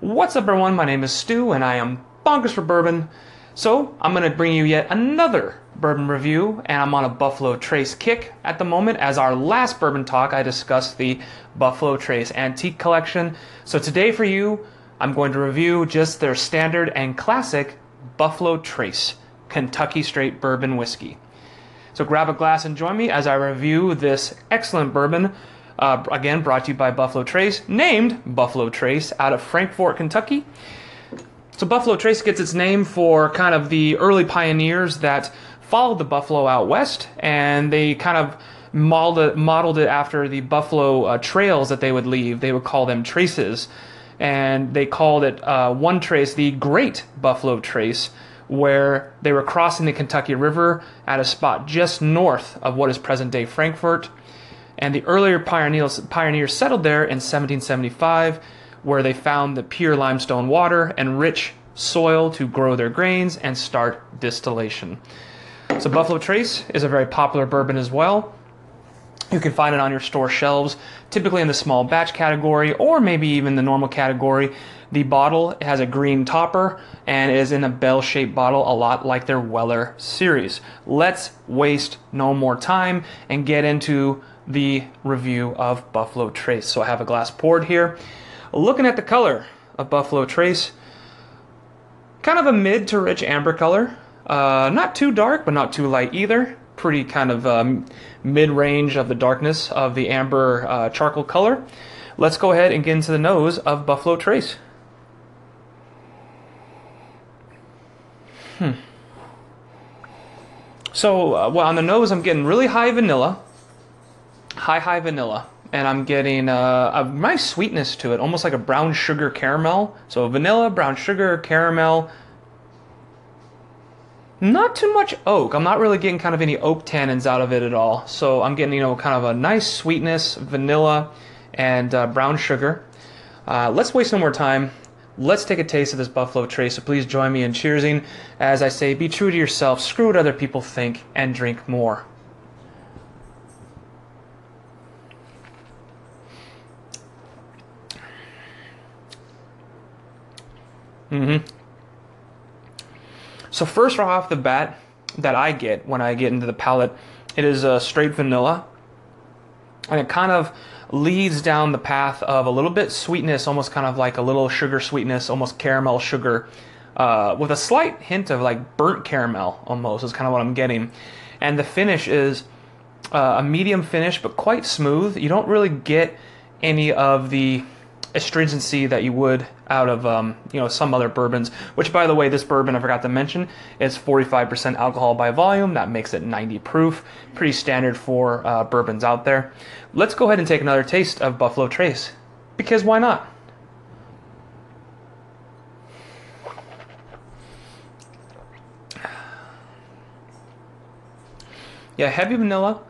What's up, everyone? My name is Stu, and I am bonkers for bourbon. So, I'm going to bring you yet another bourbon review, and I'm on a Buffalo Trace kick at the moment. As our last bourbon talk, I discussed the Buffalo Trace Antique Collection. So, today for you, I'm going to review just their standard and classic Buffalo Trace Kentucky Straight Bourbon Whiskey. So, grab a glass and join me as I review this excellent bourbon uh, again, brought to you by Buffalo Trace, named Buffalo Trace out of Frankfort, Kentucky. So, Buffalo Trace gets its name for kind of the early pioneers that followed the buffalo out west, and they kind of modeled it, after the buffalo uh, trails that they would leave. They would call them traces, and they called it uh, one trace the Great Buffalo Trace, where they were crossing the Kentucky River at a spot just north of what is present day Frankfort and the earlier pioneers, pioneers settled there in 1775, where they found the pure limestone water and rich soil to grow their grains and start distillation. So, Buffalo Trace is a very popular bourbon as well. You can find it on your store shelves, typically in the small batch category or maybe even the normal category. The bottle has a green topper and is in a bell shaped bottle, a lot like their Weller series. Let's waste no more time and get into the review of Buffalo Trace. So I have a glass poured here. Looking at the color of Buffalo Trace, kind of a mid to rich amber color. Uh, not too dark, but not too light either. Pretty kind of um, mid range of the darkness of the amber uh, charcoal color. Let's go ahead and get into the nose of Buffalo Trace. Hmm. So, uh, well, on the nose, I'm getting really high vanilla high high vanilla and I'm getting uh, a nice sweetness to it, almost like a brown sugar caramel. So vanilla, brown sugar, caramel. Not too much oak. I'm not really getting kind of any oak tannins out of it at all. So I'm getting you know kind of a nice sweetness, vanilla, and uh, brown sugar. Uh, let's waste no more time. Let's take a taste of this Buffalo Trace. So please join me in cheersing. As I say, be true to yourself. Screw what other people think, and drink more. Mm-hmm. So first right off the bat, that I get when I get into the palate, it is a straight vanilla, and it kind of leads down the path of a little bit sweetness, almost kind of like a little sugar sweetness, almost caramel sugar, uh, with a slight hint of like burnt caramel almost is kind of what I'm getting, and the finish is uh, a medium finish but quite smooth. You don't really get any of the astringency that you would out of um, you know some other bourbons. Which, by the way, this bourbon I forgot to mention is 45% alcohol by volume. That makes it 90 proof. Pretty standard for uh, bourbons out there. Let's go ahead and take another taste of Buffalo Trace because why not? Yeah, heavy vanilla,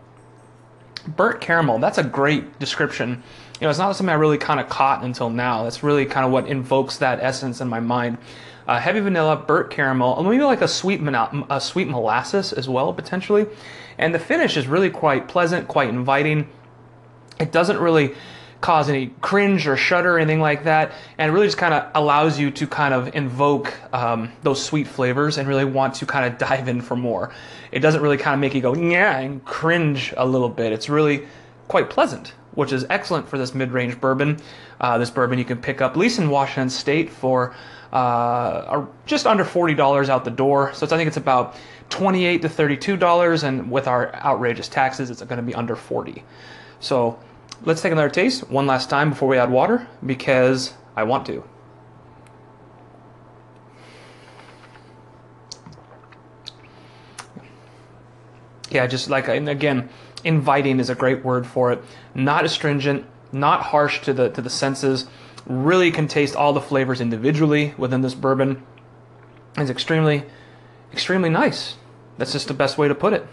burnt caramel. That's a great description you know, it's not something I really kind of caught until now. That's really kind of what invokes that essence in my mind. Uh, heavy vanilla, burnt caramel, and maybe like a sweet a sweet molasses as well potentially. And the finish is really quite pleasant, quite inviting. It doesn't really cause any cringe or shudder or anything like that, and really just kind of allows you to kind of invoke um, those sweet flavors and really want to kind of dive in for more. It doesn't really kind of make you go yeah and cringe a little bit. It's really quite pleasant which is excellent for this mid-range bourbon. Uh, this bourbon you can pick up, at least in Washington State, for uh, just under forty dollars out the door. So I think it's about twenty-eight to thirty-two dollars, and with our outrageous taxes, it's going to be under forty. So let's take another taste one last time before we add water because I want to. Yeah, just like and again inviting is a great word for it. Not astringent, not harsh to the to the senses. Really can taste all the flavors individually within this bourbon. It's extremely, extremely nice. That's just the best way to put it.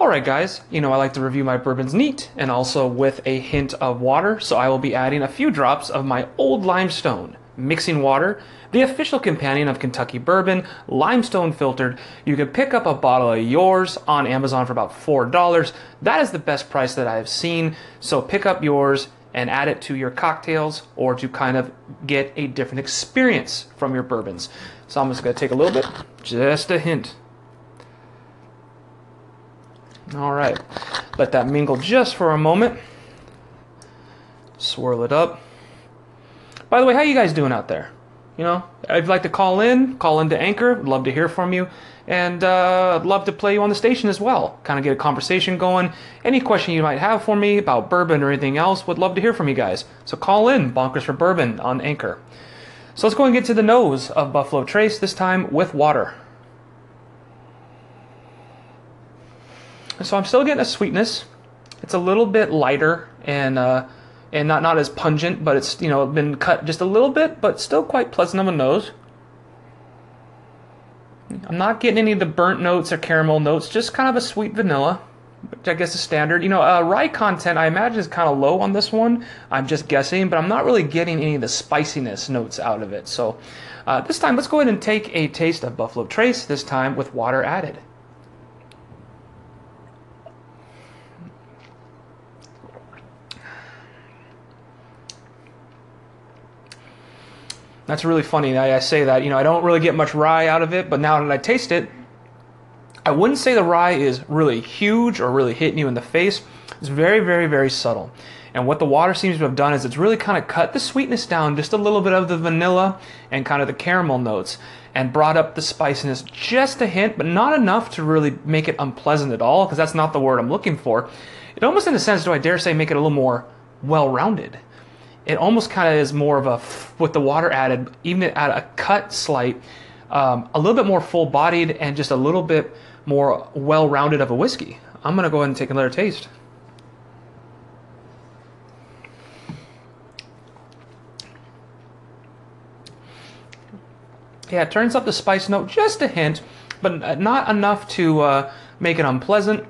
Alright guys, you know I like to review my bourbons neat and also with a hint of water, so I will be adding a few drops of my old limestone mixing water, the official companion of Kentucky bourbon, limestone filtered. You can pick up a bottle of yours on Amazon for about $4. That is the best price that I have seen. So pick up yours and add it to your cocktails or to kind of get a different experience from your bourbons. So I'm just going to take a little bit, just a hint. All right, let that mingle just for a moment. Swirl it up. By the way, how you guys doing out there? You know, you'd like to call in, call into Anchor. Would love to hear from you. And uh, I'd love to play you on the station as well. Kind of get a conversation going. Any question you might have for me about bourbon or anything else, would love to hear from you guys. So call in, Bonkers for Bourbon on Anchor. So let's go and get to the nose of Buffalo Trace, this time with water. So I'm still getting a sweetness. It's a little bit lighter and uh, and not not as pungent, but it's you know been cut just a little bit, but still quite pleasant on the nose. I'm not getting any of the burnt notes or caramel notes, just kind of a sweet vanilla, which I guess is standard. You know, uh, rye content I imagine is kind of low on this one. I'm just guessing, but I'm not really getting any of the spiciness notes out of it. So uh, this time, let's go ahead and take a taste of Buffalo Trace. This time with water added. That's really funny. I, I, say that. You know, I don't really get much rye out of it, but now that I taste it, I wouldn't say the rye is really huge or really hitting you in the face. It's very, very, very subtle. And what the water seems to have done is it's really kind of cut the sweetness down just a little bit of the vanilla and kind of the caramel notes and brought up the spiciness just a hint, but not enough to really make it unpleasant at all, because that's not the word I'm looking for. It almost, in a sense, do I dare say, make it a little more well rounded it almost kind of is more of a with the water added, even at a cut slight, um, a little bit more full bodied and just a little bit more well rounded of a whiskey. I'm gonna go ahead and take another taste. Yeah, it turns up the spice note just a hint, but not enough to uh, make it unpleasant.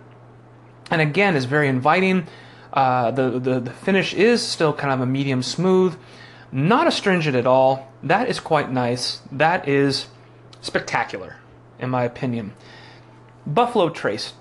And again, is very inviting. Uh, the, the, the finish is still kind of a medium smooth, not astringent at all. That is quite nice. That is spectacular, in my opinion. Buffalo Trace.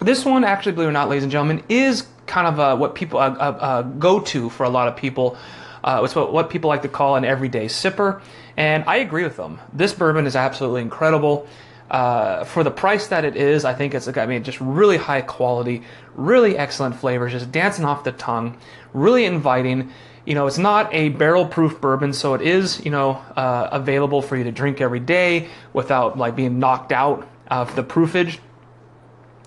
This one, actually, believe it or not, ladies and gentlemen, is kind of a, what people a, a go-to for a lot of people. Uh, it's what, what people like to call an everyday sipper, and I agree with them. This bourbon is absolutely incredible. Uh, for the price that it is, I think it's I mean just really high quality, really excellent flavors, just dancing off the tongue, really inviting. You know, it's not a barrel-proof bourbon, so it is you know uh, available for you to drink every day without like being knocked out of the proofage.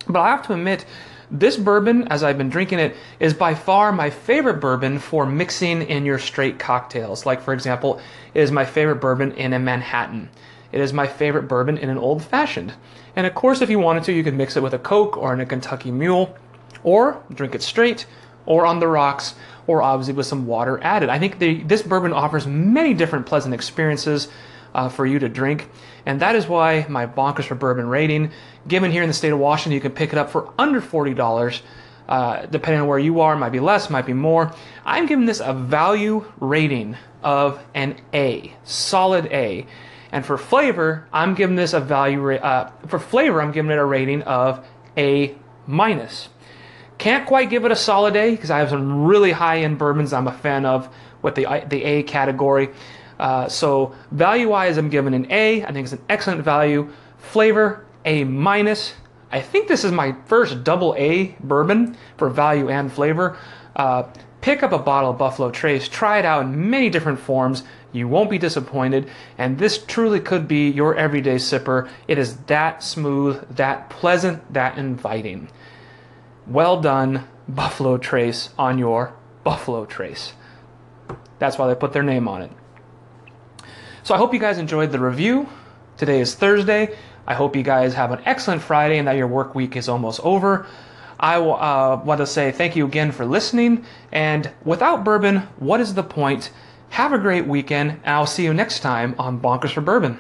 But I have to admit, this bourbon, as I've been drinking it, is by far my favorite bourbon for mixing in your straight cocktails. Like, for example, it is my favorite bourbon in a Manhattan. It is my favorite bourbon in an old fashioned. And of course, if you wanted to, you could mix it with a Coke or in a Kentucky Mule, or drink it straight, or on the rocks, or obviously with some water added. I think the, this bourbon offers many different pleasant experiences uh, for you to drink, and that is why my Bonkers for Bourbon rating, given here in the state of Washington, you can pick it up for under $40. Uh, depending on where you are, might be less, might be more. I'm giving this a value rating of an A, solid A. And for flavor, I'm giving this a value. Uh, for flavor, I'm giving it a rating of A minus. Can't quite give it a solid A because I have some really high end bourbons I'm a fan of with the the A category. Uh, so value wise, I'm giving an A. I think it's an excellent value. Flavor A minus. I think this is my first double A bourbon for value and flavor. Uh, pick up a bottle of Buffalo Trace, try it out in many different forms. You won't be disappointed, and this truly could be your everyday sipper. It is that smooth, that pleasant, that inviting. Well done, Buffalo Trace, on your Buffalo Trace. That's why they put their name on it. So I hope you guys enjoyed the review. Today is Thursday. I hope you guys have an excellent Friday and that your work week is almost over. I uh, want to say thank you again for listening. And without bourbon, what is the point? Have a great weekend, and I'll see you next time on Bonkers for Bourbon.